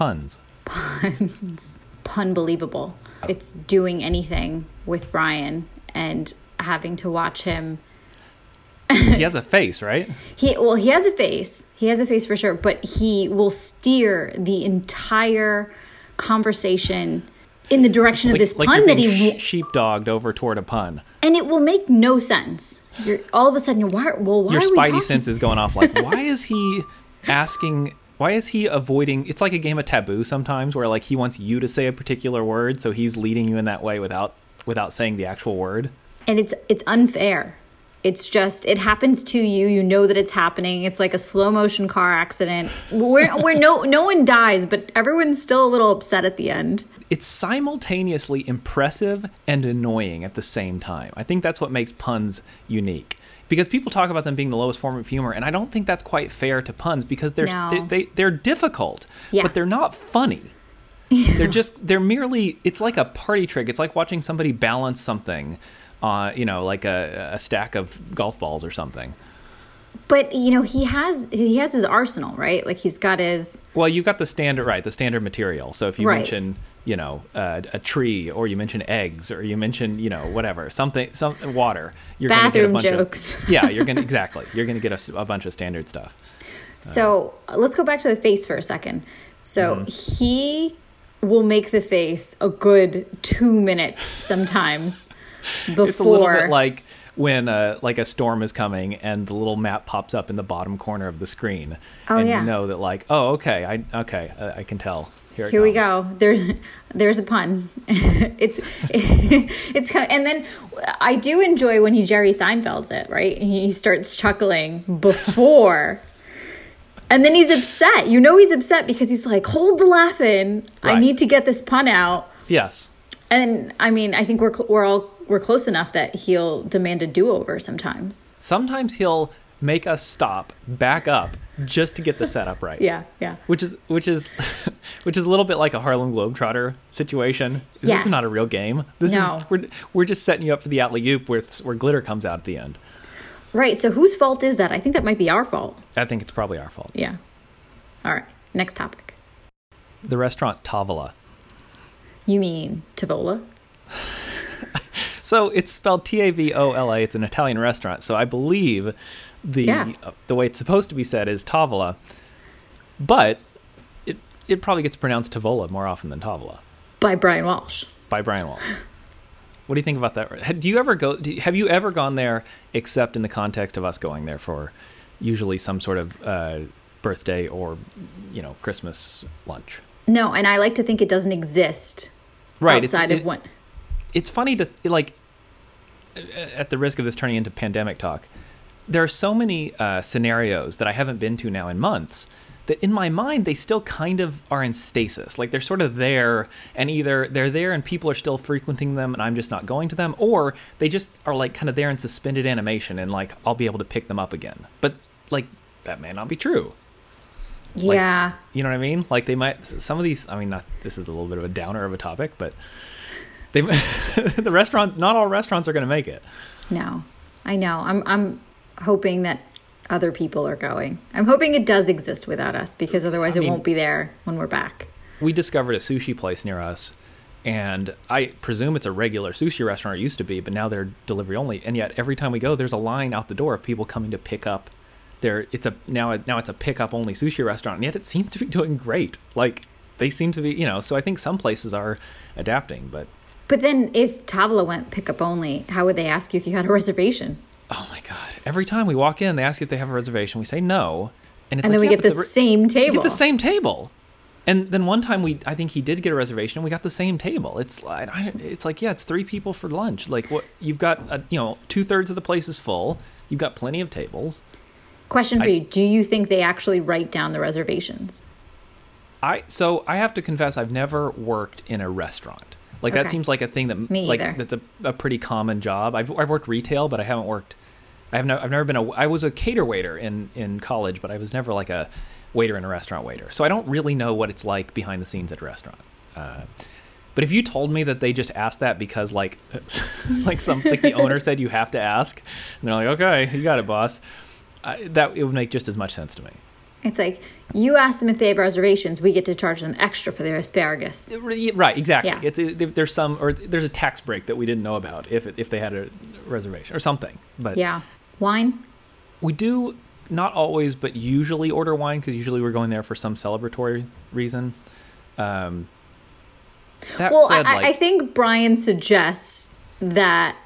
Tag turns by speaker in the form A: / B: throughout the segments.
A: puns.
B: puns. Pun believable. It's doing anything with Brian and having to watch him.
A: he has a face, right?
B: He well, he has a face. He has a face for sure, but he will steer the entire conversation in the direction of this
A: like
B: pun that he
A: sh- sheepdogged over toward a pun.
B: and it will make no sense. You're all of a sudden why well why
A: Your spidey sense is going off. Like, why is he asking? Why is he avoiding? It's like a game of taboo sometimes, where like he wants you to say a particular word, so he's leading you in that way without without saying the actual word.
B: and it's it's unfair. It's just it happens to you. You know that it's happening. It's like a slow motion car accident. Where where no no one dies, but everyone's still a little upset at the end.
A: it's simultaneously impressive and annoying at the same time. I think that's what makes puns unique. Because people talk about them being the lowest form of humor, and I don't think that's quite fair to puns because they're
B: No.
A: they, they they're difficult,
B: Yeah.
A: but they're not funny. They're just they're merely it's like a party trick. It's like watching somebody balance something, uh, you know, like a, a stack of golf balls or something.
B: But you know he has he has his arsenal, right? Like he's got his
A: Well, you've got the standard right, the standard material. So if you
B: Right.
A: mention, you know, uh, a tree, or you mention eggs, or you mention, you know, whatever, something, some water, you're gonna get a
B: Bathroom
A: bunch
B: jokes.
A: Of, yeah, you're gonna exactly. You're gonna get a bunch of standard stuff.
B: So let's go back to the face for a second. So
A: Mm-hmm.
B: he will make the face a good two minutes sometimes before.
A: It's a little bit like when uh, like a storm is coming and the little map pops up in the bottom corner of the screen,
B: Oh,
A: and
B: yeah.
A: you know that like, oh, okay, I okay, uh, I can tell. Here,
B: Here we go. There, there's a pun. it's, it's, and then I do enjoy when he Jerry Seinfelds it, right? He starts chuckling before, and then he's upset. You know he's upset because he's like, "Hold the laughing. I
A: Right.
B: need to get this pun out."
A: Yes.
B: And I mean, I think we're we're all we're close enough that he'll demand a do over sometimes.
A: Sometimes he'll make us stop, back up, just to get the setup right.
B: Yeah, yeah.
A: which is which is which is a little bit like a Harlem Globetrotter situation. This is not a real game. This
B: No.
A: is we're we're just setting you up for the alley oop where where glitter comes out at the end.
B: Right. So whose fault is that? I think that might be our fault.
A: I think it's probably our fault.
B: Yeah. All right. Next topic.
A: The restaurant Tavola.
B: You mean Tavola?
A: So it's spelled T A V O L A. It's an Italian restaurant. So I believe the
B: Yeah.
A: uh, the way it's supposed to be said is Tavola, but it it probably gets pronounced Tavola more often than Tavola
B: By Brian Walsh.
A: by Brian Walsh. What do you think about that? Do you ever go? You, have you ever gone there except in the context of us going there for usually some sort of uh, birthday or you know Christmas lunch?
B: No, and I like to think it doesn't exist
A: Right. It's,
B: outside
A: it-
B: of one.
A: it's funny to like at the risk of this turning into pandemic talk there are so many uh, scenarios that i haven't been to now in months that in my mind they still kind of are in stasis like they're sort of there and either they're there and people are still frequenting them and i'm just not going to them or they just are like kind of there in suspended animation and like i'll be able to pick them up again but like that may not be true like-
B: yeah.
A: you know what I mean? Like they might some of these. I mean, not this is a little bit of a downer of a topic, but they the restaurant. Not all restaurants are going to make it.
B: No. I know. I'm I'm hoping that other people are going. I'm hoping it does exist without us because otherwise
A: mean-
B: it won't be there when we're back.
A: We discovered a sushi place near us, and I presume it's a regular sushi restaurant. It used to be, but now they're delivery only. And yet every time we go, there's a line out the door of people coming to pick up. Their it's a now now it's a pickup only sushi restaurant, and yet it seems to be doing great. Like they seem to be, you know. So I think some places are adapting, but
B: But then if Tavola went pickup only, how would they ask you if you had a reservation?
A: Oh my god! Every time we walk in, they ask if they have a reservation. We say no, and it's
B: and then
A: like,
B: we
A: yeah,
B: get
A: but
B: the,
A: re-
B: same
A: we
B: table.
A: get the same table. And then one time we, I think he did get a reservation. and We got the same table. It's like, it's like, yeah, it's three people for lunch. Like what you've got, a, you know, two thirds of the place is full. You've got plenty of tables.
B: Question for
A: I-
B: you. Do you think they actually write down the reservations?
A: I so I have to confess, I've never worked in a restaurant. Like that seems like a thing that
B: Me
A: like
B: either.
A: that's a, a pretty common job. I've I've worked retail, but I haven't worked. I have no. I've never been a. I was a cater waiter in in college, but I was never like a waiter in a restaurant waiter. So I don't really know what it's like behind the scenes at a restaurant. Uh, but if you told me that they just asked that because like like some like the owner said you have to ask, and they're like, okay, you got it, boss. I, that it would make just as much sense to me.
B: It's like you ask them if they have reservations, we get to charge them extra for their asparagus.
A: Right, exactly.
B: Yeah.
A: It's there's some or there's a tax break that we didn't know about if if they had a reservation or something. But
B: Yeah. Wine?
A: we do not always, but usually order wine because usually we're going there for some celebratory reason. Um,
B: Well,
A: said,
B: I,
A: like,
B: I think Brian suggests that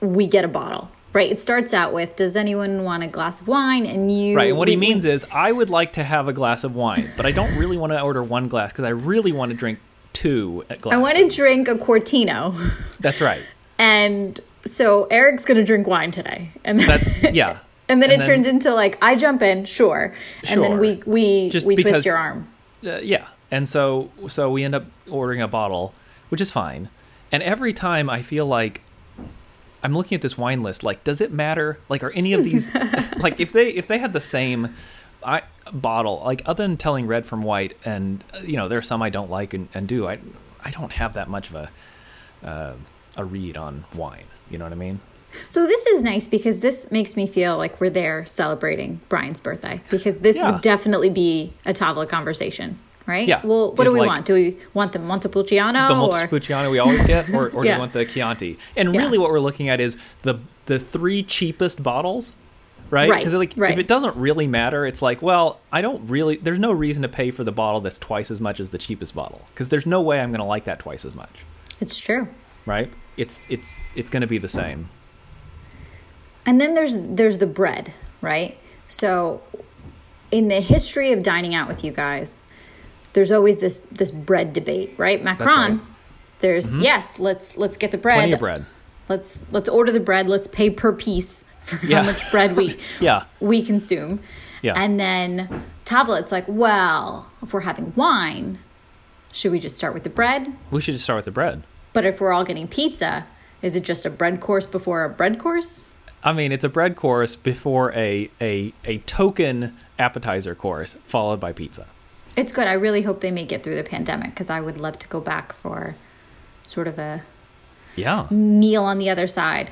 B: we get a bottle, right? It starts out with, "Does anyone want a glass of wine?" And you,
A: Right, and what he means is, I would like to have a glass of wine, but I don't really want to order one glass because I really want to drink two glasses.
B: I want to drink a quartino,
A: That's right.
B: and so Eric's gonna drink wine today, and then,
A: That's yeah.
B: and then
A: and
B: it
A: then-
B: turns into like I jump in, sure, and then we we
A: Just
B: we
A: because-
B: twist your arm.
A: Uh, yeah, and so so we end up ordering a bottle, which is fine. And every time I feel like I'm looking at this wine list, like, does it matter? Like, are any of these like if they if they had the same I bottle, like other than telling red from white, and you know there are some I don't like and, and do. I I don't have that much of a uh, a read on wine. You know what I mean?
B: So this is nice because this makes me feel like we're there celebrating Brian's birthday because this
A: Yeah.
B: would definitely be a Tavla conversation, right?
A: Yeah.
B: Well, what do we
A: like-
B: want? Do we want the Montepulciano
A: the Montepulciano we always get, or, or do
B: Yeah.
A: you want the Chianti? And
B: Yeah.
A: really, what we're looking at is the the three cheapest bottles, right?
B: Right,
A: Because like
B: right.
A: if it doesn't really matter, it's like, well, I don't really. There's no reason to pay for the bottle that's twice as much as the cheapest bottle, because there's no way I'm going to like that twice as much,
B: it's true.
A: right? It's it's it's going to be the same.
B: And then there's there's the bread, right? So in the history of dining out with you guys, there's always this this bread debate, right? Macron.
A: right. Mm-hmm.
B: There's yes, let's let's get the bread.
A: Plenty of bread.
B: Let's let's order the bread. Let's pay per piece for
A: Yeah.
B: how much bread we
A: Yeah.
B: we consume.
A: Yeah.
B: And then Tavla, it's like, well, if we're having wine, should we just start with the bread?
A: We should just start with the bread.
B: But if we're all getting pizza, is it just a bread course before a bread course?
A: I mean, it's a bread course before a a a token appetizer course, followed by pizza.
B: It's good. I really hope they make it through the pandemic because I would love to go back for sort of a
A: Yeah.
B: meal on the other side.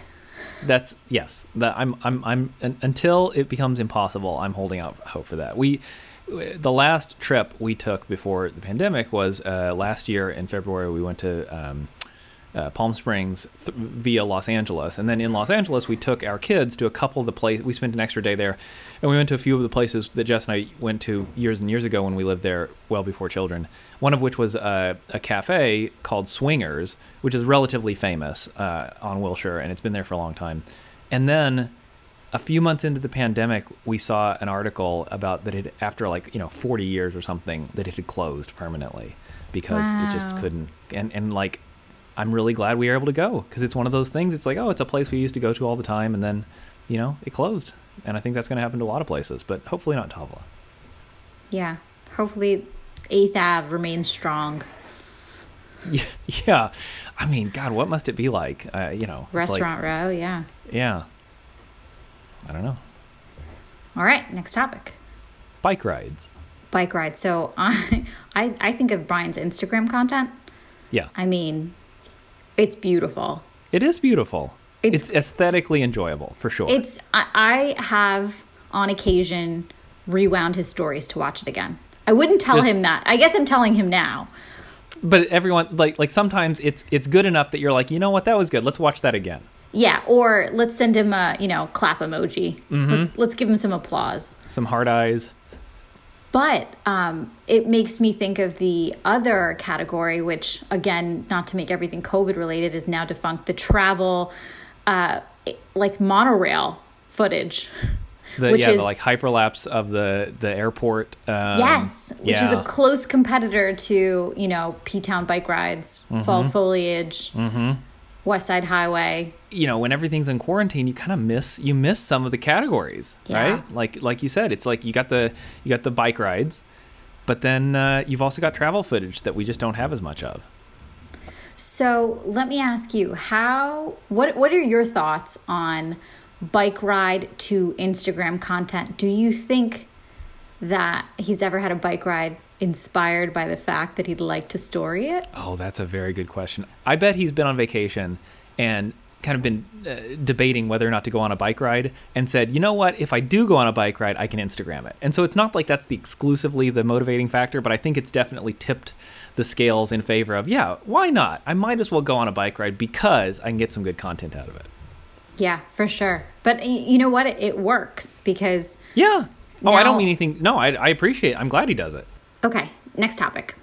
A: That's yes. That I'm I'm I'm un, until it becomes impossible. I'm holding out hope for that. We the last trip we took before the pandemic was uh, last year in February. We went to um, uh, Palm Springs th- via Los Angeles, and then in Los Angeles we took our kids to a couple of the places. We spent an extra day there, and we went to a few of the places that Jess and I went to years and years ago when we lived there, well before children. One of which was uh, a cafe called Swingers, which is relatively famous uh, on Wilshire, and it's been there for a long time. And then a few months into the pandemic, we saw an article about that it after like you know 40 years or something that it had closed permanently because it just couldn't. And and like, I'm really glad we were able to go because it's one of those things. It's like oh, it's a place we used to go to all the time, and then you know it closed. And I think that's going to happen to a lot of places, but hopefully not Tavla.
B: Yeah. Hopefully, 8th Ave remains strong.
A: Yeah, yeah. I mean, God, what must it be like? Uh, you know, it's like-
B: Restaurant row. Yeah.
A: yeah. I don't know.
B: All right. Next topic.
A: Bike rides.
B: Bike rides. So I, I, I think of Brian's Instagram content.
A: Yeah,
B: I mean, it's beautiful.
A: it is beautiful.
B: It's-
A: It's, aesthetically enjoyable for sure.
B: It's I, I have on occasion rewound his stories to watch it again. I wouldn't tell
A: Just-
B: him that. I guess I'm telling him now.
A: but everyone like like sometimes it's it's good enough that you're like you know what that was good let's watch that again
B: Yeah, or let's send him a you know clap emoji. Mm-hmm. Let's, let's give him some applause.
A: some hard eyes
B: But um, it makes me think of the other category, which again, not to make everything COVID related, is now defunct. The travel, uh, like monorail footage.
A: the
B: Which
A: yeah
B: is-
A: the like hyperlapse of the the airport um,
B: yes, which is a close competitor to you know P Town bike rides,
A: Mm-hmm.
B: fall foliage, West Side Highway.
A: you know when everything's in quarantine you kind of miss you miss some of the categories
B: Yeah.
A: right like like you said it's like you got the you got the bike rides but then uh, you've also got travel footage that we just don't have as much of
B: So let me ask you, how what what are your thoughts on bike ride to Instagram content? Do you think that he's ever had a bike ride inspired by the fact that he'd like to story it?
A: Oh, that's a very good question. I bet he's been on vacation and kind of been uh, debating whether or not to go on a bike ride and said, you know what, if I do go on a bike ride, I can Instagram it. And so it's not like that's the exclusively the motivating factor, but I think it's definitely tipped the scales in favor of, yeah, why not? I might as well go on a bike ride because I can get some good content out of it.
B: Yeah, for sure. But you know what? It, works because.
A: Yeah. Oh, I don't mean anything. No, I, I appreciate it. I'm glad he does it.
B: Okay, next topic.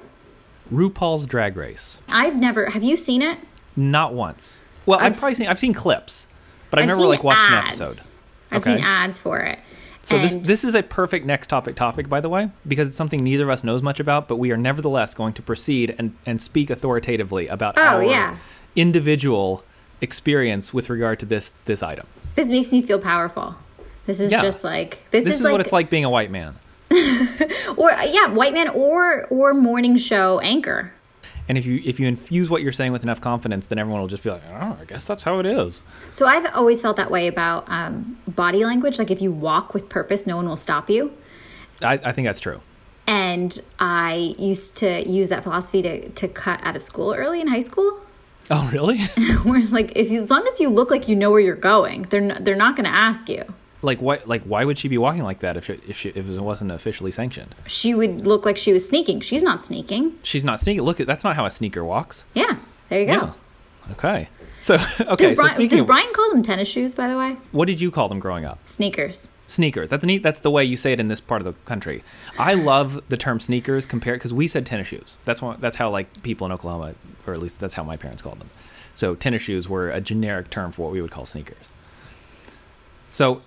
A: RuPaul's Drag Race.
B: I've never. Have you seen it?
A: Not once. Well, I've,
B: I've
A: probably seen I've seen clips, but I've,
B: I've
A: never like watched
B: ads.
A: an episode.
B: I've
A: Okay.
B: seen ads for it.
A: So this this is a perfect next topic topic by the way because it's something neither of us knows much about, but we are nevertheless going to proceed and and speak authoritatively about
B: Oh,
A: our
B: yeah.
A: individual experience with regard to this this item.
B: This makes me feel powerful. This is
A: Yeah.
B: just like this,
A: This
B: is,
A: is,
B: like,
A: what it's like being a white man.
B: or yeah, white man or or morning show anchor.
A: And if you if you infuse what you're saying with enough confidence, then everyone will just be like, "Oh, I guess that's how it is."
B: So I've always felt that way about um, body language. Like if you walk with purpose, no one will stop you.
A: I, I think that's true.
B: And I used to use that philosophy to to cut out of school early in high school.
A: Oh, really?
B: Where it's like if you, as long as you look like you know where you're going, they're not, they're not going to ask you.
A: Like why like why would she be walking like that if it, if she, if it wasn't officially sanctioned?
B: She would look like she was sneaking. She's not sneaking.
A: She's not sneaking. Look, that's not how a sneaker walks.
B: Yeah, there you go.
A: Yeah. Okay. So okay.
B: Does,
A: so
B: Brian,
A: speaking
B: does
A: of,
B: Brian call them tennis shoes? By the way,
A: what did you call them growing up?
B: sneakers.
A: Sneakers. That's neat. That's the way you say it in this part of the country. I love the term sneakers compared because we said tennis shoes. That's what. That's how like people in Oklahoma, or at least that's how my parents called them. So tennis shoes were a generic term for what we would call sneakers. So,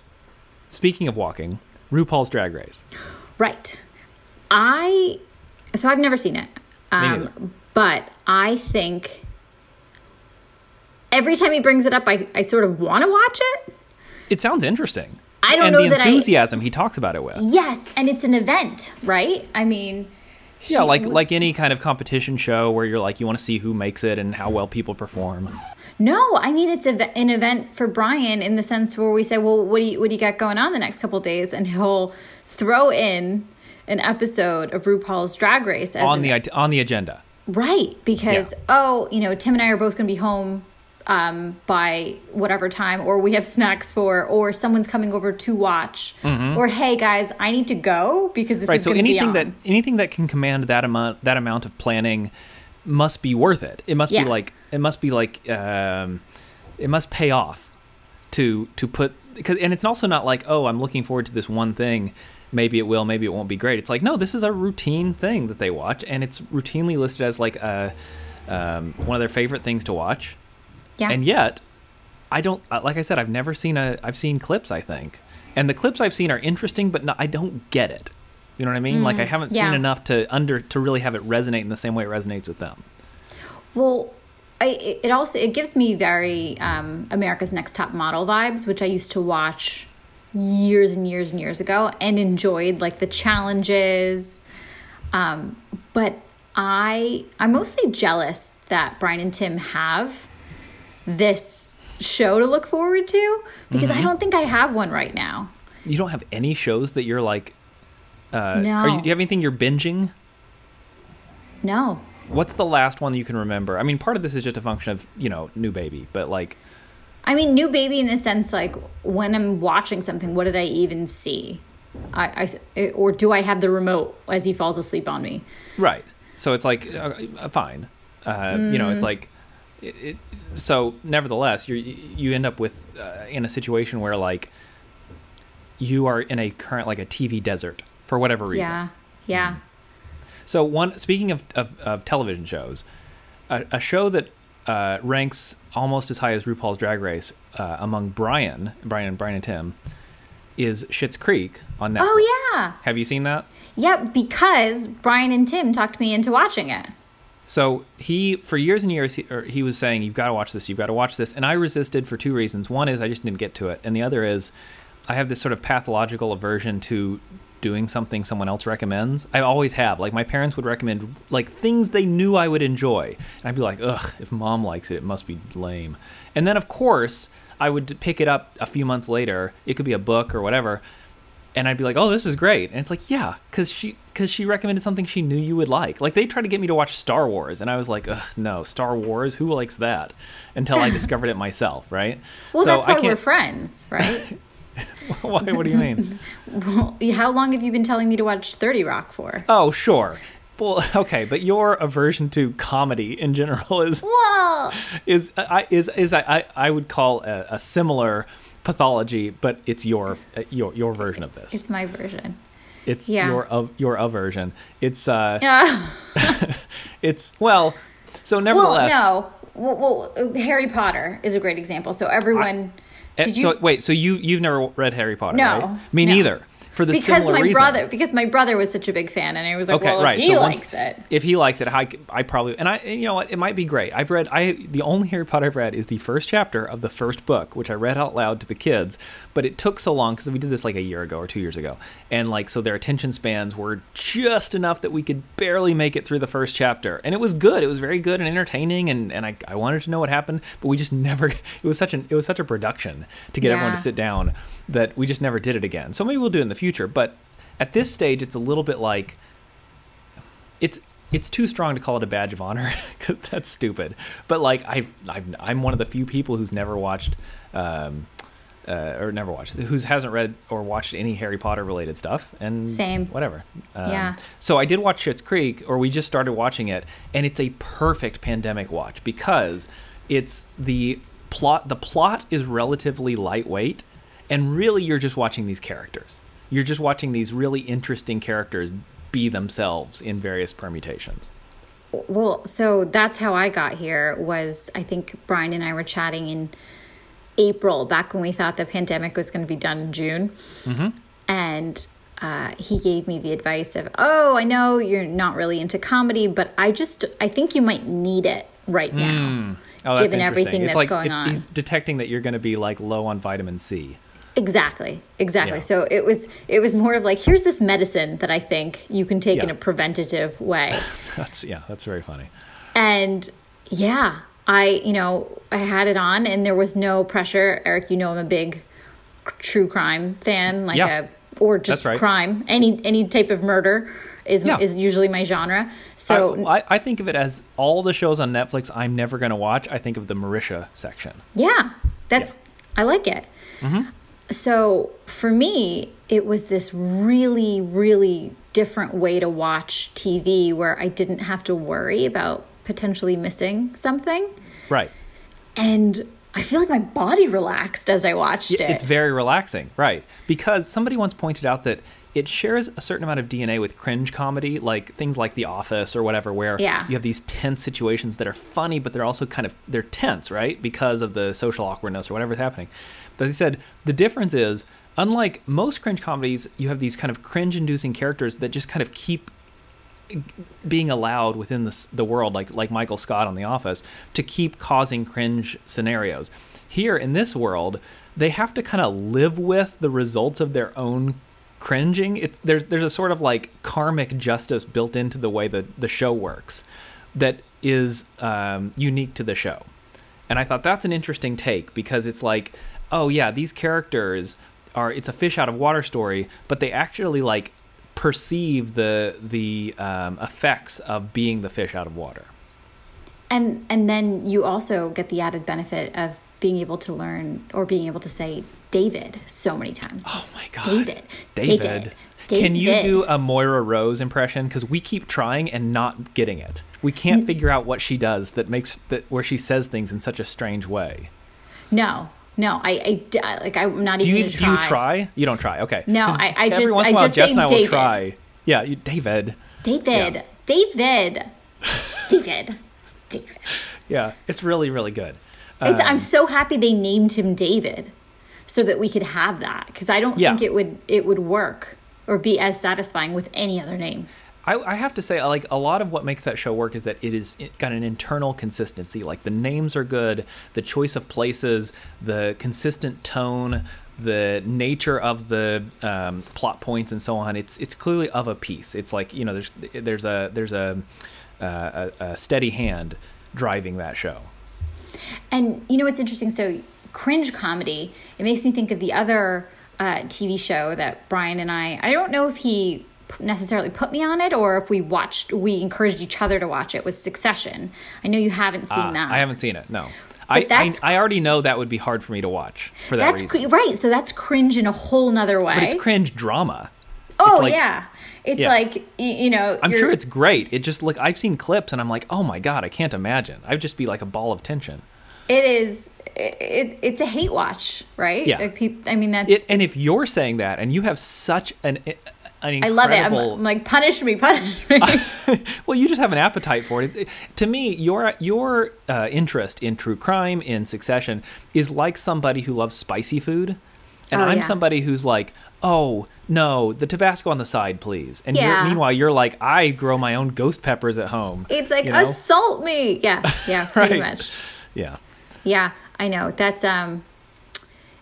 A: speaking of walking, RuPaul's Drag Race.
B: Right. I so I've never seen it. Um, but I think every time he brings it up, I, I sort of want to watch it.
A: It sounds interesting.
B: I don't
A: and
B: know
A: the
B: that I-
A: enthusiasm he talks about it with.
B: Yes, and it's an event, right? I mean,
A: Yeah, like like any kind of competition show where you're like you want to see who makes it and how well people perform.
B: No, I mean it's a, an event for Brian in the sense where we say, well, what do you what do you got going on the next couple of days, and he'll throw in an episode of RuPaul's Drag Race as
A: on
B: an
A: the on the agenda.
B: Right, because
A: Yeah.
B: oh, you know, Tim and I are both going to be home um, by whatever time, or we have snacks for, or someone's coming over to watch, or hey guys, I need to go because this
A: Mm-hmm. Right.
B: is
A: So
B: going to be
A: anything that anything that can command that amount that amount of planning must be worth it. It must
B: Yeah.
A: be like it must be like um, it must pay off to to put because and it's also not like oh I'm looking forward to this one thing. Maybe it will, maybe it won't be great. It's like no, this is a routine thing that they watch, and it's routinely listed as like a um, one of their favorite things to watch.
B: yeah,
A: and yet i don't uh, like i said i've never seen a i've seen clips i think and the clips i've seen are interesting but no, i don't get it you know what i mean like i haven't seen
B: Mm,
A: enough to under to really have it resonate in the same way it resonates with them
B: well. I, it it also it gives me very um, America's Next Top Model vibes, which I used to watch years and years and years ago and enjoyed like the challenges. Um, but I I'm mostly jealous that Brian and Tim have this show to look forward to because
A: Mm-hmm.
B: I don't think I have one right now.
A: you don't have any shows that you're like uh
B: No.
A: are you, do you have anything you're binging
B: No.
A: what's the last one you can remember i mean part of this is just a function of you know new baby but like
B: I mean, new baby in the sense like when I'm watching something, what did I even see? I, I or do I have the remote as he falls asleep on me?
A: Right. So it's like uh, uh, fine. Uh, You know, it's like it, it, so. Nevertheless, you you end up with uh, in a situation where like you are in a current like a TV desert for whatever reason.
B: Yeah, yeah.
A: So one speaking of of, of television shows, a, a show that uh, ranks almost as high as RuPaul's Drag Race uh, among Brian, Brian and Brian and Tim, is Schitt's Creek on Netflix.
B: Oh yeah,
A: Have you seen that?
B: yeah. Because Brian and Tim talked me into watching it.
A: So he, for years and years, he, or he was saying, "You've got to watch this. You've got to watch this." And I resisted for two reasons. One is I just didn't get to it, and the other is I have this sort of pathological aversion to doing something someone else recommends. I always have. Like my parents would recommend like things they knew I would enjoy, and I'd be like, "Ugh, if mom likes it, it must be lame." And then of course I would pick it up a few months later. It could be a book or whatever. and I'd be like, "Oh, this is great," and it's like, "Yeah," because she because she recommended something she knew you would like. Like they tried to get me to watch Star Wars, and I was like, Ugh, "No, Star Wars. Who likes that?" Until I discovered it myself, right?
B: Well,
A: So
B: that's why we're friends, right?
A: Why, what do you mean?
B: well, how long have you been telling me to watch 30 Rock for?
A: oh, sure. Well, okay, but your aversion to comedy in general is
B: Whoa!
A: is I is is I I, I would call a, a similar pathology, but it's your uh, your your version of this.
B: It's my version.
A: It's
B: Yeah.
A: your of your aversion. It's uh
B: Yeah.
A: it's well. So
B: well,
A: nevertheless,
B: no. Well, well, uh, Harry Potter is a great example. So everyone.
A: eh, Eh,
B: did you?
A: so wait, so you you've never read Harry Potter,
B: No,
A: right? Me
B: no.
A: neither. For the
B: because my
A: reason.
B: brother, because my brother was such a big fan, and I was like,
A: Okay,
B: well,
A: right.
B: if he
A: so once-
B: likes it.
A: If he likes it, I, I probably and I and you know what? It might be great. I've read I the only Harry Potter I've read is the first chapter of the first book, which I read out loud to the kids. But it took so long because we did this like a year ago or two years ago, and like so their attention spans were just enough that we could barely make it through the first chapter, and it was good. It was very good and entertaining, and and I, I wanted to know what happened, but we just never. It was such an it was such a production to get everyone to sit down that we just never did it again. So maybe we'll do it in the future, but. At this stage, it's a little bit like it's it's too strong to call it a badge of honor because that's stupid. But like I've, I've I'm one of the few people who's never watched um, uh, or never watched who's hasn't read or watched any Harry Potter related stuff and
B: Same.
A: whatever. Um,
B: Yeah.
A: So I did watch Schitt's Creek, or we just started watching it, and it's a perfect pandemic watch because it's the plot. The plot is relatively lightweight, and really you're just watching these characters. You're just watching these really interesting characters be themselves in various permutations.
B: Well, so that's how I got here. Was I think Brian and I were chatting in April, back when we thought the pandemic was going to be done in June,
A: Mm-hmm.
B: and uh, he gave me the advice of, "Oh, I know you're not really into comedy, but I just I think you might need it right now,
A: Oh, that's
B: given
A: interesting.
B: everything
A: it's
B: that's
A: like
B: going
A: it-
B: on."
A: He's detecting that you're going to be like low on vitamin C.
B: Exactly. Exactly.
A: Yeah.
B: So it was it was more of like here's this medicine that I think you can take in a preventative way.
A: That's yeah, that's very funny.
B: and yeah, I you know, I had it on and there was no pressure. Eric, you know I'm a big true crime fan, like
A: Yeah.
B: a or just
A: right.
B: crime. Any any type of murder is
A: Yeah.
B: is usually my genre. So
A: I, I, think of it as all the shows on Netflix I'm never going to watch. I think of the Marisha section.
B: Yeah, that's I like it.
A: Mm-hmm.
B: So for me, it was this really, really different way to watch TV where I didn't have to worry about potentially missing something,
A: Right.
B: and I feel like my body relaxed as I watched it.
A: It's very relaxing, right? Because somebody once pointed out that it shares a certain amount of DNA with cringe comedy, like things like The Office or whatever, where
B: Yeah.
A: you have these tense situations that are funny, but they're also kind of they're tense, right? Because of the social awkwardness or whatever's happening. But they said the difference is, unlike most cringe comedies, you have these kind of cringe-inducing characters that just kind of keep being allowed within the, the world, like like Michael Scott on The Office, to keep causing cringe scenarios. Here in this world, they have to kind of live with the results of their own cringing. It, there's there's a sort of like karmic justice built into the way that the show works, that is um, unique to the show. And I thought that's an interesting take because it's like, oh yeah, these characters are it's a fish out of water story, but they actually like perceive the the um, effects of being the fish out of water.
B: and and then you also get the added benefit of being able to learn or being able to say David so many times.
A: Oh my god,
B: David.
A: David.
B: David.
A: Can you do a Moira Rose impression? Because we keep trying and not getting it. We can't figure out what she does that makes that where she says things in such a strange way.
B: No, no, I, I like I'm not
A: Do
B: even.
A: you do you try? You don't try. Okay.
B: No, I- I
A: every
B: just-
A: once in a while Jess and I will try. Yeah, you, David.
B: David, David, David, David.
A: Yeah, it's really really good.
B: It's,
A: Um,
B: I'm so happy they named him David, so that we could have that because I don't
A: Yeah.
B: think it would it would work or be as satisfying with any other name.
A: I, I have to say, like a lot of what makes that show work is that it is it got an internal consistency. Like the names are good, the choice of places, the consistent tone, the nature of the um, plot points, and so on. It's it's clearly of a piece. It's like you know, there's there's a there's a uh, a, a steady hand driving that show.
B: And you know what's interesting? So cringe comedy. It makes me think of the other uh, TV show that Brian and I. I don't know if he necessarily put me on it or if we watched we encouraged each other to watch it was Succession. I know you haven't seen
A: Ah,
B: that.
A: I haven't seen it. No. I, I, I already know that would be hard for me to watch for that
B: That's
A: reason.
B: right. So that's cringe in a whole nother way.
A: But it's cringe drama.
B: oh
A: it's like-
B: yeah, it's
A: Yeah.
B: like you know.
A: I'm sure it's great. It just like I've seen clips and I'm like, oh my god, I can't imagine. I'd just be like a ball of tension.
B: It is. It, it, it's a hate watch, right?
A: Yeah.
B: Like I mean, that's.
A: It, and if you're saying that and you have such an an incredible
B: I love it. I'm, I'm like, punish me, punish me.
A: well, you just have an appetite for it. It- To me, your your uh, interest in true crime, in Succession, is like somebody who loves spicy food, and
B: Oh,
A: I'm
B: yeah.
A: somebody who's like, oh no, the Tabasco on the side, please. And
B: Yeah.
A: you're, meanwhile, you're like, I grow my own ghost peppers at home.
B: it's like
A: you know?
B: assault me. Yeah, yeah, pretty
A: Right.
B: much.
A: yeah,
B: Yeah, I know. That's um,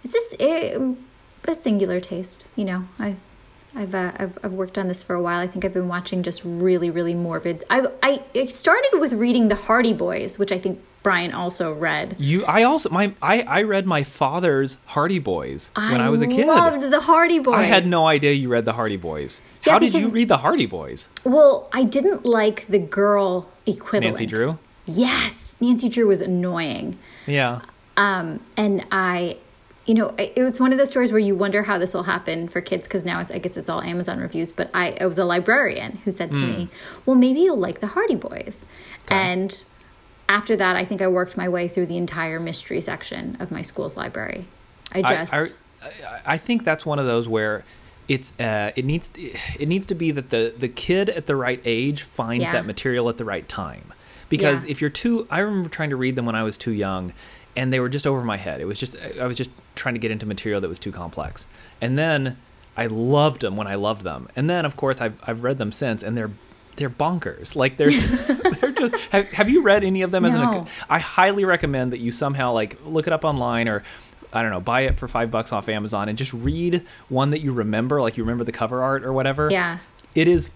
B: it's just it, a singular taste. You know, I, I've, uh, I've I've worked on this for a while. I think I've been watching just really really morbid. I I it started with reading the Hardy Boys, which I think Brian also read.
A: you. I also my I I read my father's Hardy Boys when I, was a kid.
B: loved the Hardy Boys.
A: I had no idea you read the Hardy Boys.
B: Yeah,
A: How did you read the Hardy Boys?
B: Well, I didn't like the girl equivalent.
A: Nancy Drew.
B: Yes, Nancy Drew was annoying.
A: Yeah.
B: Um, and I, you know, it was one of those stories where you wonder how this will happen for kids because now it's, I guess it's all Amazon reviews. But I, it was a librarian who said to me, "Well, maybe you'll like the Hardy Boys." And after that, I think I worked my way through the entire mystery section of my school's library. I
A: I-
B: just,
A: I, I, I think that's one of those where it's uh, it needs it needs to be that the the kid at the right age finds
B: Yeah.
A: that material at the right time because
B: Yeah.
A: if you're too I remember trying to read them when I was too young and they were just over my head. It was just I was just trying to get into material that was too complex. And then I loved them when I loved them. And then of course I've I've read them since and they're they're bonkers. Like they're they're just have, have you read any of them as
B: No.
A: an I highly recommend that you somehow like look it up online or I don't know, buy it for five bucks off Amazon and just read one that you remember, like you remember the cover art or whatever.
B: yeah,
A: It is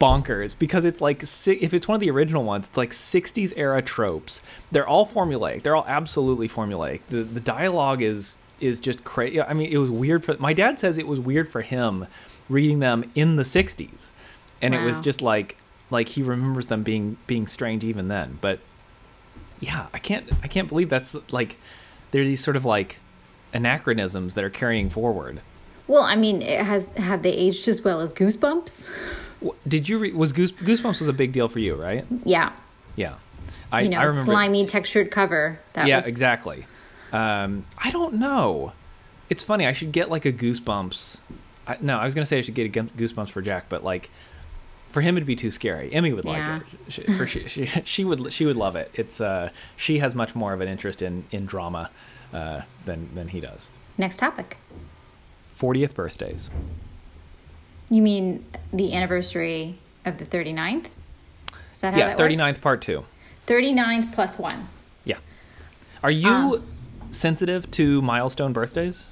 A: bonkers because it's like if it's one of the original ones, it's like 60s era tropes. They're all formulaic. They're all absolutely formulaic. The the dialogue is is just crazy. I mean, it was weird for my dad says it was weird for him reading them in the 60s. And it was just like like he remembers them being being strange even then. But yeah, I can't I can't believe that's like there are these sort of like anachronisms that are carrying forward.
B: Well, I mean, it has have they aged as well as Goosebumps?
A: Did you read was Goose, Goosebumps was a big deal for you, right?
B: Yeah,
A: Yeah. I
B: you know,
A: I remember
B: slimy textured cover. That
A: Yeah,
B: was,
A: exactly. Um, I don't know. It's funny. I should get like a Goosebumps. I, no, I was gonna say I should get a Goosebumps for Jack, but like for him it'd be too scary. Emmy would
B: Yeah.
A: like it. She, for she, she, she would she would love it. It's uh she has much more of an interest in in drama uh, than than he does.
B: Next topic.
A: 40th birthdays.
B: You mean the anniversary of the 39th? Is that how
A: yeah,
B: that
A: 39th
B: works?
A: part 2.
B: 39th plus 1.
A: Yeah. Are you
B: Um,
A: sensitive to milestone birthdays?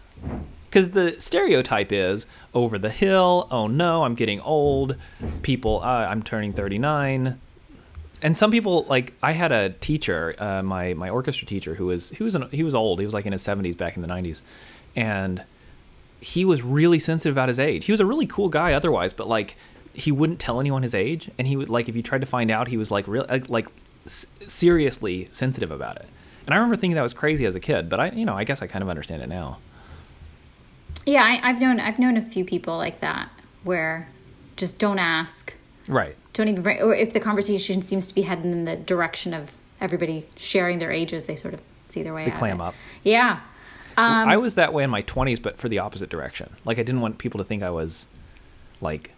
A: Because the stereotype is over the hill. Oh no, I'm getting old. People, uh, I'm turning 39. And some people like I had a teacher, uh, my my orchestra teacher, who was he was an, he was old. He was like in his 70s back in the 90s, and he was really sensitive about his age. He was a really cool guy otherwise, but like he wouldn't tell anyone his age, and he would like if you tried to find out, he was like real like, like s- seriously sensitive about it. And I remember thinking that was crazy as a kid, but I you know I guess I kind of understand it now.
B: Yeah, I, I've known I've known a few people like that where just don't ask,
A: Right.
B: don't even bring, or if the conversation seems to be heading in the direction of everybody sharing their ages, they sort of see their way
A: They clam
B: it.
A: up.
B: Yeah. Um,
A: I was that way in my 20s, but for the opposite direction. Like I didn't want people to think I was like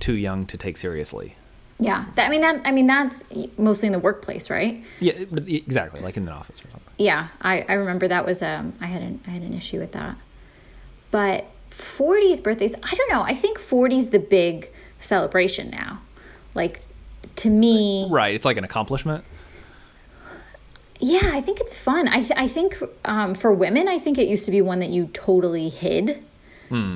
A: too young to take seriously.
B: Yeah. That, I mean that I mean that's mostly in the workplace, right?
A: Yeah, exactly, like in the office or something.
B: yeah i, I remember that was um i had an i had an issue with that but 40th birthdays i don't know i think 40's the big celebration now like to me
A: Right, it's like an accomplishment.
B: Yeah i think it's fun. I, th- I think um, for women i think it used to be one that you totally hid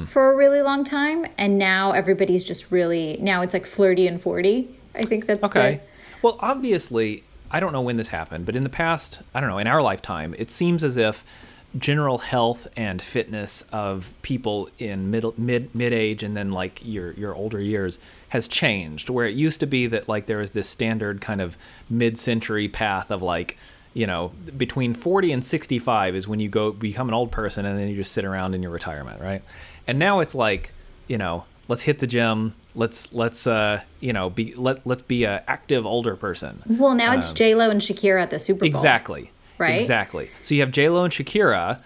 B: for a really long time and now everybody's just really now it's like flirty and 40 i think that's
A: Okay. Well, obviously, I don't know when this happened, but in the past, I don't know, in our lifetime, it seems as if general health and fitness of people in middle mid mid age and then like your your older years has changed where it used to be that like there was this standard kind of mid-century path of like you know between 40 and 65 is when you go become an old person and then you just sit around in your retirement right and now it's like you know let's hit the gym let's let's uh you know be let let's be a active older person
B: Well, now it's J Lo and Shakira at the Super Bowl.
A: Exactly.
B: Right?
A: Exactly. So you have J Lo and Shakira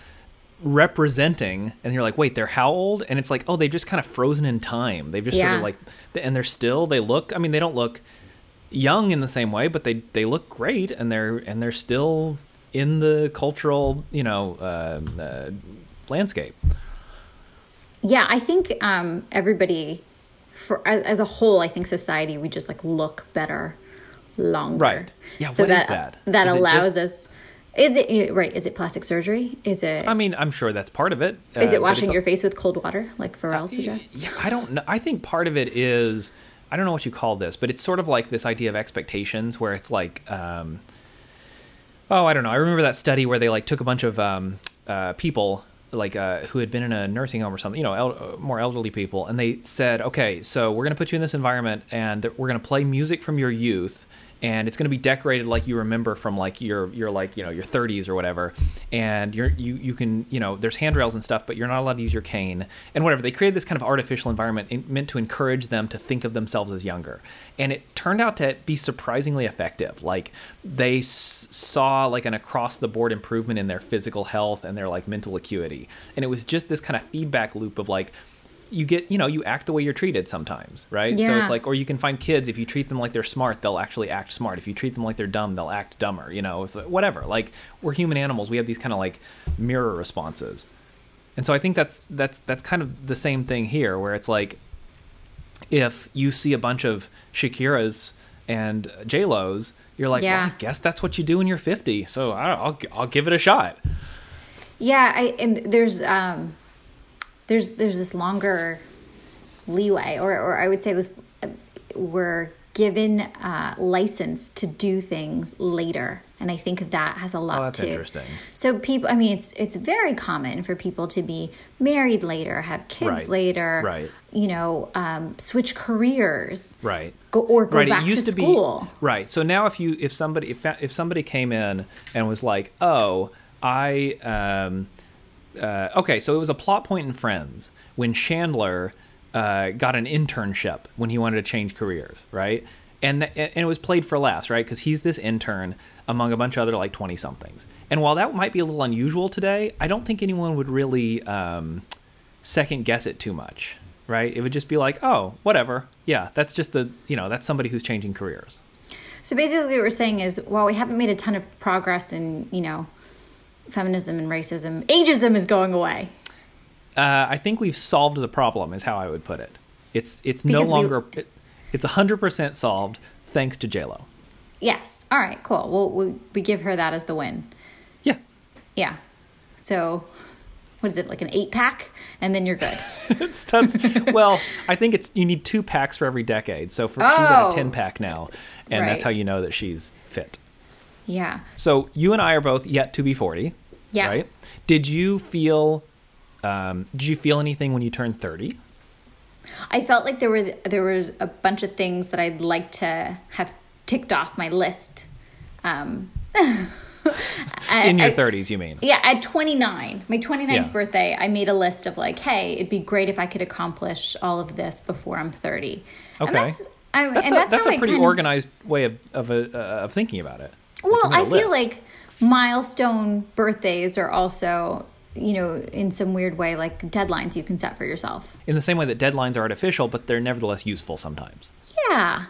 A: representing, and you're like, wait, they're how old? And it's like, oh, they've just kind of frozen in time. They've just sort of like, and they're still. They look. I mean, they don't look young in the same way, but they they look great, and they're and they're still in the cultural, you know, uh, uh, landscape.
B: Yeah, I think um, everybody, for as, as a whole, I think society we just like look better longer.
A: Right. Yeah,
B: So
A: what is
B: that
A: that?
B: that
A: Is
B: allows
A: just-
B: us. Is it right? Is it plastic surgery? Is it?
A: I mean, I'm sure that's part of it.
B: is
A: uh,
B: it washing
A: it's a-
B: your face with cold water, like Pharrell suggests?
A: Yeah, I don't know. I think part of it is I don't know what you call this, but it's sort of like this idea of expectations, where it's like, um, oh, I don't know. I remember that study where they like took a bunch of um, uh, people like uh, who had been in a nursing home or something, you know, el- uh, more elderly people, and they said, okay, so we're going to put you in this environment, and we're going to play music from your youth. And it's going to be decorated like you remember from like your your like you know your 30s or whatever, and you're you you can you know there's handrails and stuff, but you're not allowed to use your cane and whatever. They created this kind of artificial environment meant to encourage them to think of themselves as younger, and it turned out to be surprisingly effective. Like they s- saw like an across the board improvement in their physical health and their like mental acuity, and it was just this kind of feedback loop of like you get you know you act the way you're treated sometimes right?
B: Yeah.
A: so it's like or you can find kids if you treat them like they're smart they'll actually act smart. If you treat them like they're dumb they'll act dumber you know? It's like, whatever. Like we're human animals. We have these kind of like mirror responses. And so i think that's that's that's kind of the same thing here where it's like if you see a bunch of shakiras and j lo's you're like
B: Yeah.
A: well, i guess that's what you do when you're 50 so I, I'll, I'll give it a shot.
B: Yeah, I and there's um there's there's this longer leeway or or I would say this we're given uh license to do things later and I think that has a lot to
A: Oh, that's
B: to
A: interesting.
B: So people I mean it's it's very common for people to be married later, have kids
A: Right,
B: later,
A: right.
B: you know, um switch careers.
A: right
B: Go or go
A: right
B: back to
A: to,
B: school.
A: be right so now if you if somebody if, if somebody came in and was like oh i um uh, okay so it was a plot point in friends when chandler uh, got an internship when he wanted to change careers right and th- and it was played for laughs right because he's this intern among a bunch of other like 20 somethings and while that might be a little unusual today i don't think anyone would really um, second guess it too much, right? It would just be like, oh, whatever. Yeah, that's just the, you know, that's somebody who's changing careers.
B: So basically, what we're saying is, while we haven't made a ton of progress in, you know, feminism and racism, ageism is going away.
A: Uh, I think we've solved the problem, is how I would put it. It's it's no
B: Because we-
A: longer, it, it's 100% solved thanks to JLo.
B: Yes. All right. Cool. Well, we we give her that as the win.
A: Yeah.
B: Yeah. So, what is it like an eight pack, and then you're good.
A: It's, that's, well, I think it's, you need two packs for every decade. So for, she's at
B: Oh.
A: a 10 pack now, and
B: Right.
A: that's how you know that she's fit.
B: Yeah.
A: So you and I are both yet to be 40.
B: Yes.
A: Right? Did you feel, um, did you feel anything when you turned 30?
B: I felt like there were there was a bunch of things that I'd like to have ticked off my list. Um,
A: In your
B: I-
A: 30s, you mean?
B: Yeah, at 29, my 29th
A: Yeah.
B: birthday, I made a list of like, hey, it'd be great if I could accomplish all of this before I'm 30. And
A: Okay.
B: that's, I,
A: That's
B: and
A: a,
B: that's,
A: that's a pretty
B: kind of-
A: organized way of of, uh, of thinking about it.
B: Well,
A: you made a
B: I feel
A: list.
B: like milestone birthdays are also, you know, in some weird way, like deadlines you can set for yourself.
A: in the same way that deadlines are artificial, but they're nevertheless useful sometimes.
B: Yeah.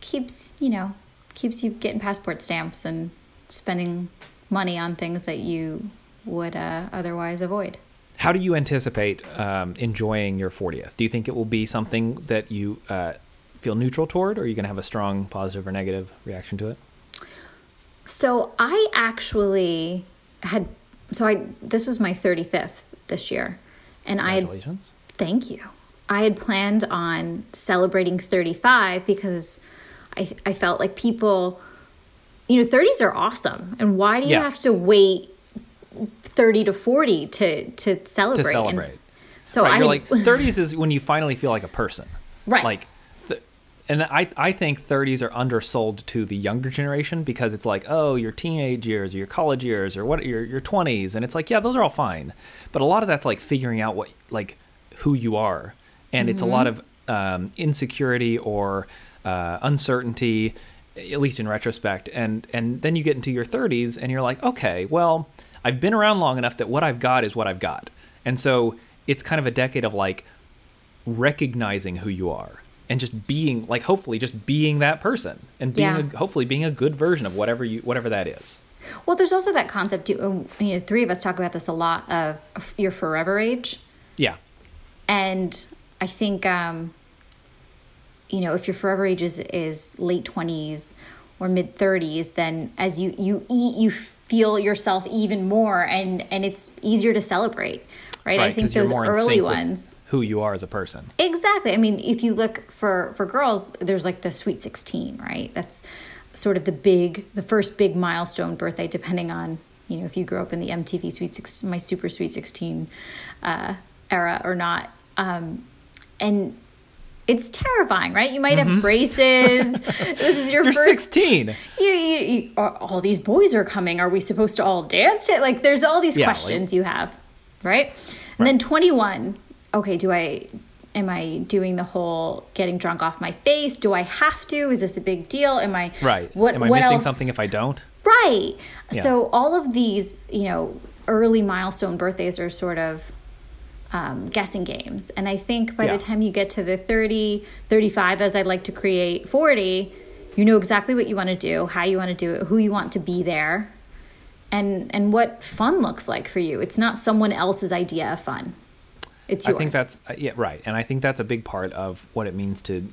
B: Keeps, you know, keeps you getting passport stamps and spending money on things that you would uh, otherwise avoid.
A: How do you anticipate um, enjoying your 40th? Do you think it will be something that you uh, feel neutral toward, or are you going to have a strong positive or negative reaction to it?
B: So I actually had so I this was my 35th this year and I had thank you. I had planned on celebrating 35 because I I felt like people you know 30s are awesome and why do you
A: Yeah.
B: have to wait 30 to 40 to to celebrate.
A: to
B: And
A: celebrate.
B: so
A: right,
B: I
A: you're like 30s is when you finally feel like a person.
B: Right.
A: Like, and I I think 30s are undersold to the younger generation because it's like, oh, your teenage years or your college years or what your your 20s, and it's like, yeah, those are all fine, but a lot of that's like figuring out what like who you are, and it's a lot of um, insecurity or uh, uncertainty, at least in retrospect, and and then you get into your 30s and you're like, okay, well, I've been around long enough that what I've got is what I've got, and so it's kind of a decade of like recognizing who you are and just being like hopefully just being that person and being
B: Yeah.
A: a, hopefully being a good version of whatever you whatever that is
B: Well, there's also that concept. too, uh, You know, three of us talk about this a lot of your forever age,
A: yeah
B: and I think um, you know if your forever age is, is late twenties or mid thirties, then as you you eat, you feel yourself even more, and and it's easier to celebrate, right? I
A: right
B: think
A: 'cause you're
B: those early ones.
A: Who you are as a person
B: Exactly. I mean, if you look for for girls, there's like the sweet 16, right? That's sort of the big the first big milestone birthday depending on, you know, if you grew up in the MTV Sweet Six, my super sweet 16 uh era or not. Um and it's terrifying, right? You might have braces. this is your
A: Mm-hmm. you're
B: first
A: 16
B: you, you, you, are- all these boys are coming. Are we supposed to all dance? To, like, there's all these
A: Yeah, like-
B: questions you have, right? And then 21. Okay, do I am I doing the whole getting drunk off my face? Do I have to? Is this a big deal? Am I
A: right
B: What
A: am i
B: what
A: missing
B: else?
A: something if i don't
B: Right.
A: Yeah.
B: So all of these, you know, early milestone birthdays are sort of um, guessing games. And I think by
A: Yeah.
B: the time you get to the 30, 35, as I'd like to create 40, you know exactly what you want to do, how you want to do it, who you want to be there, and and what fun looks like for you. It's not someone else's idea of fun. It's yours.
A: i think that's uh, yeah right and i think that's a big part of what it means to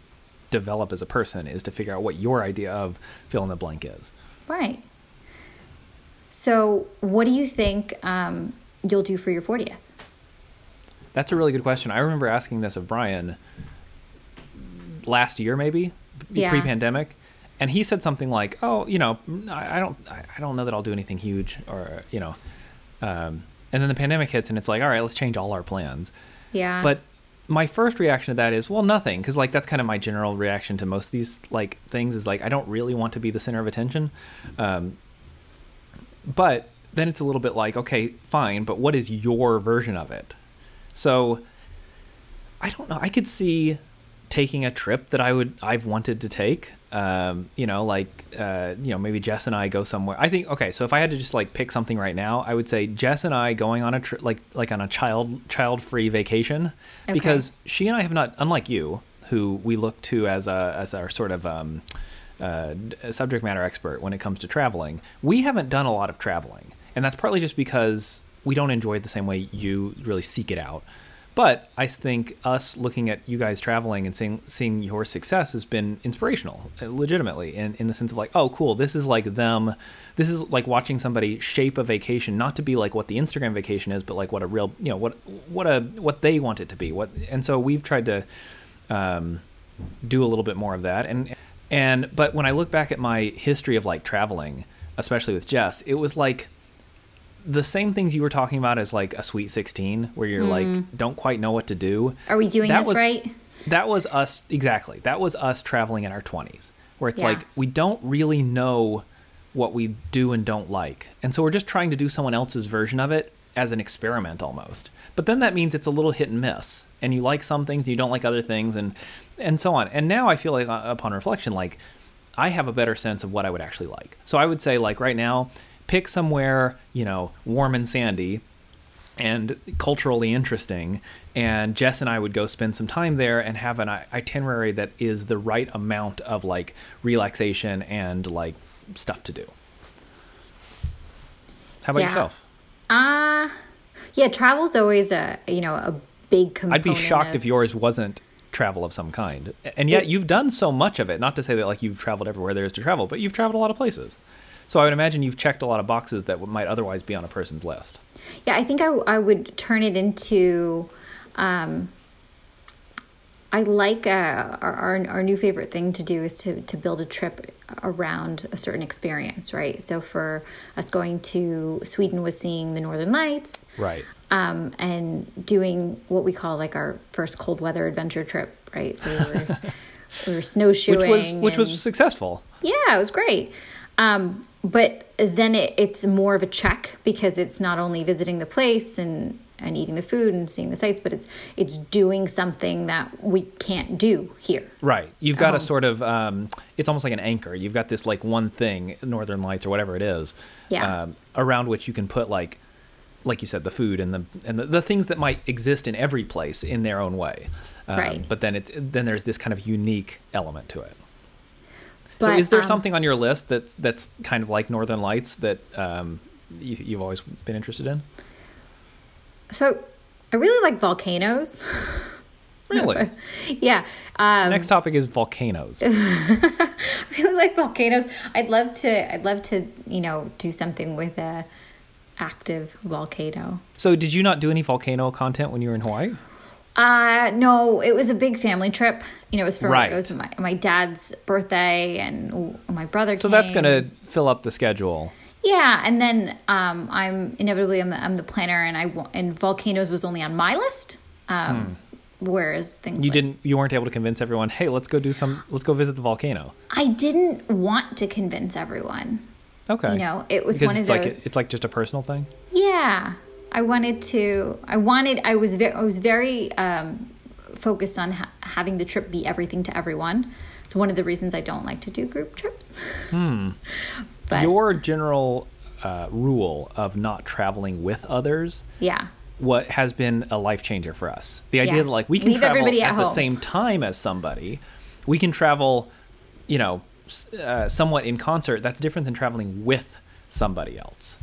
A: develop as a person is to figure out what your idea of fill in the blank is
B: right. So, what do you think um, you'll do for your 40th?
A: That's a really good question. I remember asking this of Brian last year, maybe
B: Yeah.
A: pre-pandemic, and he said something like, "Oh, you know, I, I don't, I, I don't know that I'll do anything huge, or you know." Um, and then the pandemic hits, and it's like, "All right, let's change all our plans."
B: Yeah.
A: But my first reaction to that is, well, nothing, because like that's kind of my general reaction to most of these like things is like I don't really want to be the center of attention. Um, but then it's a little bit like, okay, fine, but what is your version of it? So I don't know. I could see taking a trip that I would I've wanted to take. Um, you know, like uh, you know, maybe Jess and I go somewhere. I think okay, so if I had to just like pick something right now, I would say Jess and I going on a trip like like on a child child free vacation
B: Okay.
A: because she and I have not unlike you who we look to as a as our sort of um, uh, subject matter expert when it comes to traveling. We haven't done a lot of traveling, and that's partly just because we don't enjoy it the same way you really seek it out. But I think us looking at you guys traveling and seeing seeing your success has been inspirational, uh, legitimately, in, in the sense of like, oh, cool, this is like them. This is like watching somebody shape a vacation, not to be like what the Instagram vacation is, but like what a real, you know, what what a what they want it to be. What and so we've tried to um, do a little bit more of that. And and but when I look back at my history of like traveling, especially with Jess, it was like the same things you were talking about as like a sweet 16 where you're like don't quite know what to do.
B: Are we doing
A: that
B: this
A: was-
B: right?
A: that was us exactly. That was us traveling in our 20s where it's
B: Yeah.
A: like we don't really know what we do and don't like. And so we're just trying to do someone else's version of it as an experiment almost. But then that means it's a little hit and miss and you like some things and you don't like other things and and so on. And now i feel like uh, upon reflection like i have a better sense of what i would actually like. So i would say like right now pick somewhere you know warm and sandy and culturally interesting. And Jess and I would go spend some time there and have an itinerary that is the right amount of like relaxation and like stuff to do. How about
B: Yeah.
A: yourself?
B: Uh yeah, travel's always a you know a big component.
A: I'd be shocked
B: of-
A: if yours wasn't travel of some kind. And yet
B: It-
A: you've done so much of it. Not to say that like you've traveled everywhere there is to travel, but you've traveled a lot of places. So I would imagine you've checked a lot of boxes that might otherwise be on a person's list.
B: Yeah, I think I, I would turn it into um, I like uh, our, our our new favorite thing to do is to to build a trip around a certain experience, right? So for us going to Sweden was seeing the Northern Lights,
A: Right.
B: um, and doing what we call like our first cold weather adventure trip, right? So we were, we were snowshoeing,
A: Which was which
B: and-
A: was successful.
B: yeah, it was great. Um, but then it, it's more of a check because it's not only visiting the place and, and eating the food and seeing the sights, but it's it's doing something that we can't do here.
A: Right. You've got a sort of um, it's almost like an anchor. You've got this like one thing, Northern Lights or whatever it is,
B: Yeah.
A: um, around which you can put like like you said, the food and the and the, the things that might exist in every place in their own way. Um,
B: Right.
A: But then it then there's this kind of unique element to it. So is there
B: um,
A: something on your list that's that's kind of like Northern Lights that um, you, you've always been interested in?
B: So I really like volcanoes.
A: Really?
B: yeah. Um,
A: Next topic is volcanoes.
B: I really like volcanoes. I'd love to. I'd love to. You know, do something with a active volcano.
A: so did you not do any volcano content when you were in Hawaii?
B: Uh no, it was a big family trip. You know, it was for
A: Right.
B: it was my my dad's birthday and my brother.
A: So that's going to fill up the schedule.
B: Yeah, and then um, I'm inevitably I'm the, I'm the planner, and I and volcanoes was only on my list. Um, Whereas things
A: Hmm. You
B: like-
A: didn't. You weren't able to convince everyone. Hey, let's go do some. Let's go visit the volcano.
B: I didn't want to convince everyone.
A: Okay.
B: You know, it was
A: because
B: one of
A: it's like
B: those.
A: it's like just a personal thing.
B: Yeah, I wanted to. I wanted. I was. Very, I was very um, focused on ha- having the trip be everything to everyone. It's one of the reasons I don't like to do group trips. Hmm. But
A: Your general uh, rule of not traveling with others,
B: yeah,
A: what has been a life changer for us. The idea
B: Yeah.
A: that like we can
B: Leave
A: travel at,
B: at
A: the same time as somebody, we can travel, you know, uh, somewhat in concert. That's different than traveling with somebody else.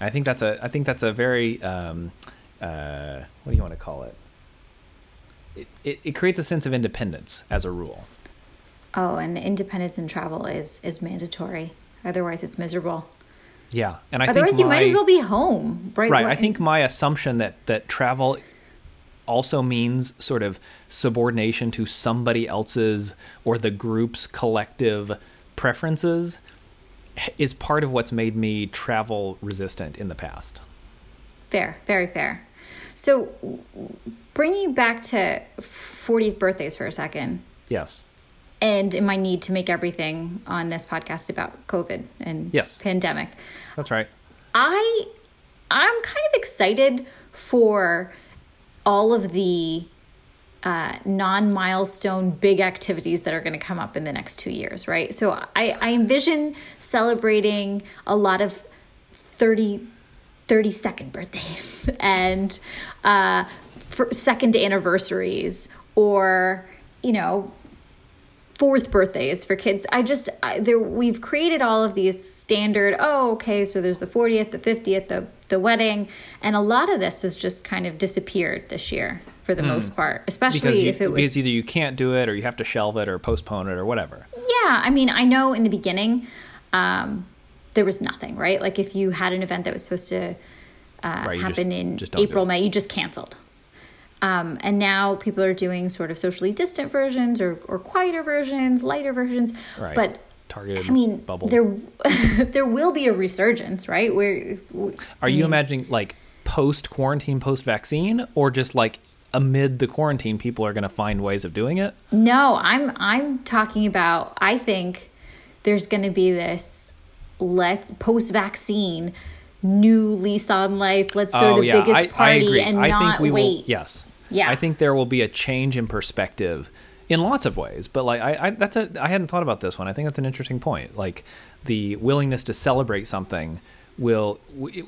A: I think that's a. I think that's a very. Um, uh, what do you want to call it? It, it? it creates a sense of independence as a rule.
B: Oh, and independence in travel is is mandatory. Otherwise, it's miserable.
A: Yeah, and I
B: Otherwise, you might as well be home, right?
A: right i think my assumption that that travel also means sort of subordination to somebody else's or the group's collective preferences is part of what's made me travel resistant in the past.
B: Fair, very fair. So, bringing you back to 40th birthdays for a second,
A: yes.
B: And in my need to make everything on this podcast about COVID and
A: Yes.
B: pandemic,
A: that's right.
B: I I'm kind of excited for all of the uh, non-milestone big activities that are going to come up in the next two years, right? So I, I envision celebrating a lot of 30, 30 second birthdays and uh, second anniversaries or, you know, fourth birthdays for kids. I just I, there we've created all of these standard. Oh, okay, so there's the 40th, the 50th, the the wedding, and a lot of this has just kind of disappeared this year for the most part. Especially
A: you,
B: if it was
A: because either you can't do it or you have to shelve it or postpone it or whatever
B: yeah. I mean, I know in the beginning, um, there was nothing right. Like if you had an event that was supposed to uh,
A: Right,
B: happen
A: just-
B: in
A: just
B: April. May, you just canceled. Um, and now people are doing sort of socially distant versions or, or quieter versions, lighter versions.
A: Right.
B: But
A: targeted
B: I mean,
A: bubble
B: there there will be a resurgence, right? Where
A: are you imagining like post quarantine post vaccine or just like amid the quarantine people are going to find ways of doing it
B: no, I'm I'm talking about. I think there's going to be this let's post vaccine new lease on life. Let's throw oh, the biggest party and
A: Oh, I
B: not
A: think we
B: wait.
A: will. Yes.
B: Yeah.
A: I think there will be a change in perspective in lots of ways. But like, I, I that's a I hadn't thought about this one. I think that's an interesting point. Like, the willingness to celebrate something will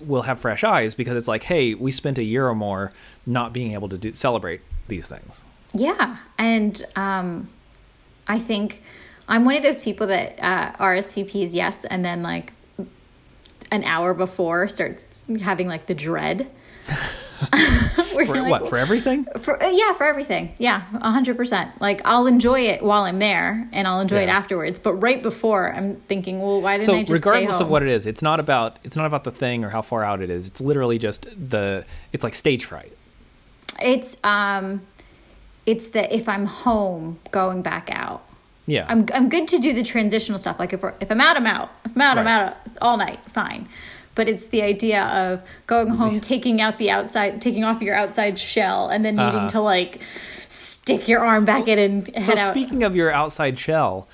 A: will have fresh eyes because it's like, hey, we spent a year or more not being able to do, celebrate these things.
B: Yeah, and um, I think I'm one of those people that uh, RSVPs yes, and then like an hour before starts having like the dread.
A: For
B: like,
A: what? For everything?
B: For uh, yeah, for everything. Yeah, a hundred percent. Like I'll enjoy it while I'm there, and I'll enjoy it afterwards. But right before, I'm thinking, well, why didn't
A: so
B: I just
A: regardless
B: stay
A: of what it is it's not about it's not about the thing or how far out it is it's literally just the it's like stage fright
B: It's um, it's the if I'm home going back out.
A: Yeah.
B: I'm I'm good to do the transitional stuff. Like if we're, if I'm out, I'm out. If I'm out, I'm out all night. Fine. But it's the idea of going home, taking out the outside, taking off your outside shell, and then needing
A: Uh-huh.
B: to like stick your arm back in and
A: so
B: head out.
A: speaking of your outside shell,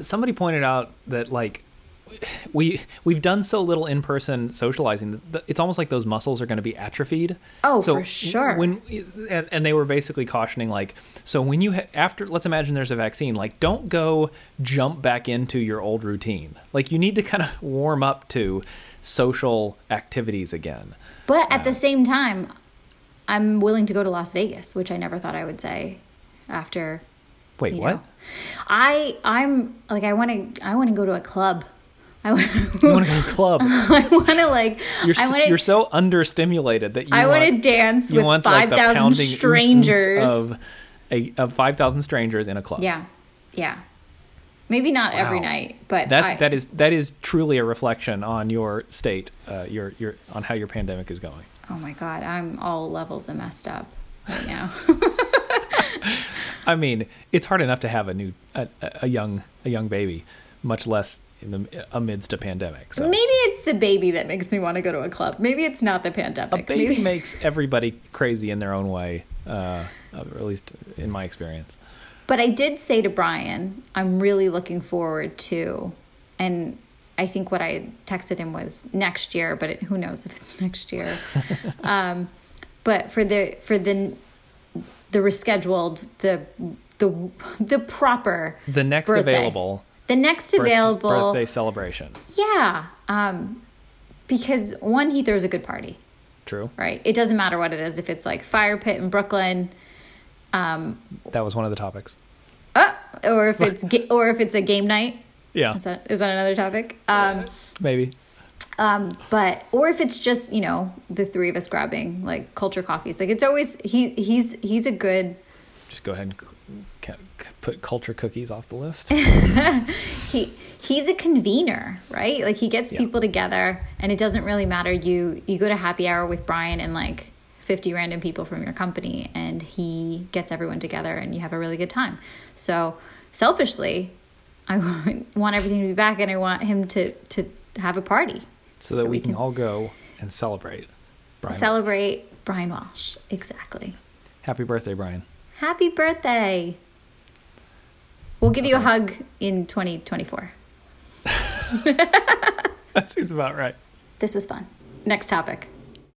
A: somebody pointed out that like we we've done so little in-person socializing that it's almost like those muscles are going to be atrophied.
B: Oh,
A: so
B: for sure.
A: When and, and they were basically cautioning like so when you ha- after let's imagine there's a vaccine like don't go jump back into your old routine. Like you need to kind of warm up to social activities again.
B: But at the same time, I'm willing to go to Las Vegas, which I never thought I would say after.
A: Wait, what?
B: know. I I'm like I want to I want to go to a club. I want
A: You want to go to a club?
B: I want to like
A: You're, st-
B: want
A: you're so understimulated that you
B: I want to dance
A: you
B: with
A: want like
B: five
A: the oons-oons
B: strangers.
A: of a of five thousand strangers in a club.
B: yeah, yeah. Maybe not every night, but
A: That
B: I,
A: that is that is truly a reflection on your state, uh, your your on how your pandemic is going.
B: oh my god, I'm all levels of messed up right now.
A: I mean, it's hard enough to have a new a, a young a young baby, much less in the amidst a pandemic. So
B: Maybe it's the baby that makes me want to go to a club. Maybe it's not the pandemic.
A: a baby
B: Maybe-
A: makes everybody crazy in their own way, uh, at least in my experience.
B: But I did say to Brian, I'm really looking forward to, and I think what I texted him was next year, but it, who knows if it's next year. um, but for the for the the rescheduled the the the proper
A: The next
B: Birthday.
A: available
B: the next
A: birth-
B: available
A: birthday celebration.
B: yeah um because one he throws a good party
A: True.
B: right it doesn't matter what it is if it's like fire pit in brooklyn
A: That was one of the topics.
B: uh, or if it's ga- or if it's a game night
A: Yeah,
B: Is that is that another topic? Um,
A: maybe.
B: um, but or if it's just you know the three of us grabbing like culture coffees, like it's always he he's he's a good
A: Just go ahead and c- c- put culture cookies off the list.
B: he he's a convener, right? Like he gets
A: Yeah.
B: people together, and it doesn't really matter. You you go to happy hour with Brian and like fifty random people from your company, and he gets everyone together, and you have a really good time. So selfishly, I want everything to be back, and I want him to to have a party.
A: so that we can all go and celebrate. Brian,
B: Celebrate Brian Walsh. Exactly.
A: happy birthday, Brian.
B: Happy birthday. We'll give you a hug in 2024.
A: That seems about right.
B: This was fun. Next topic.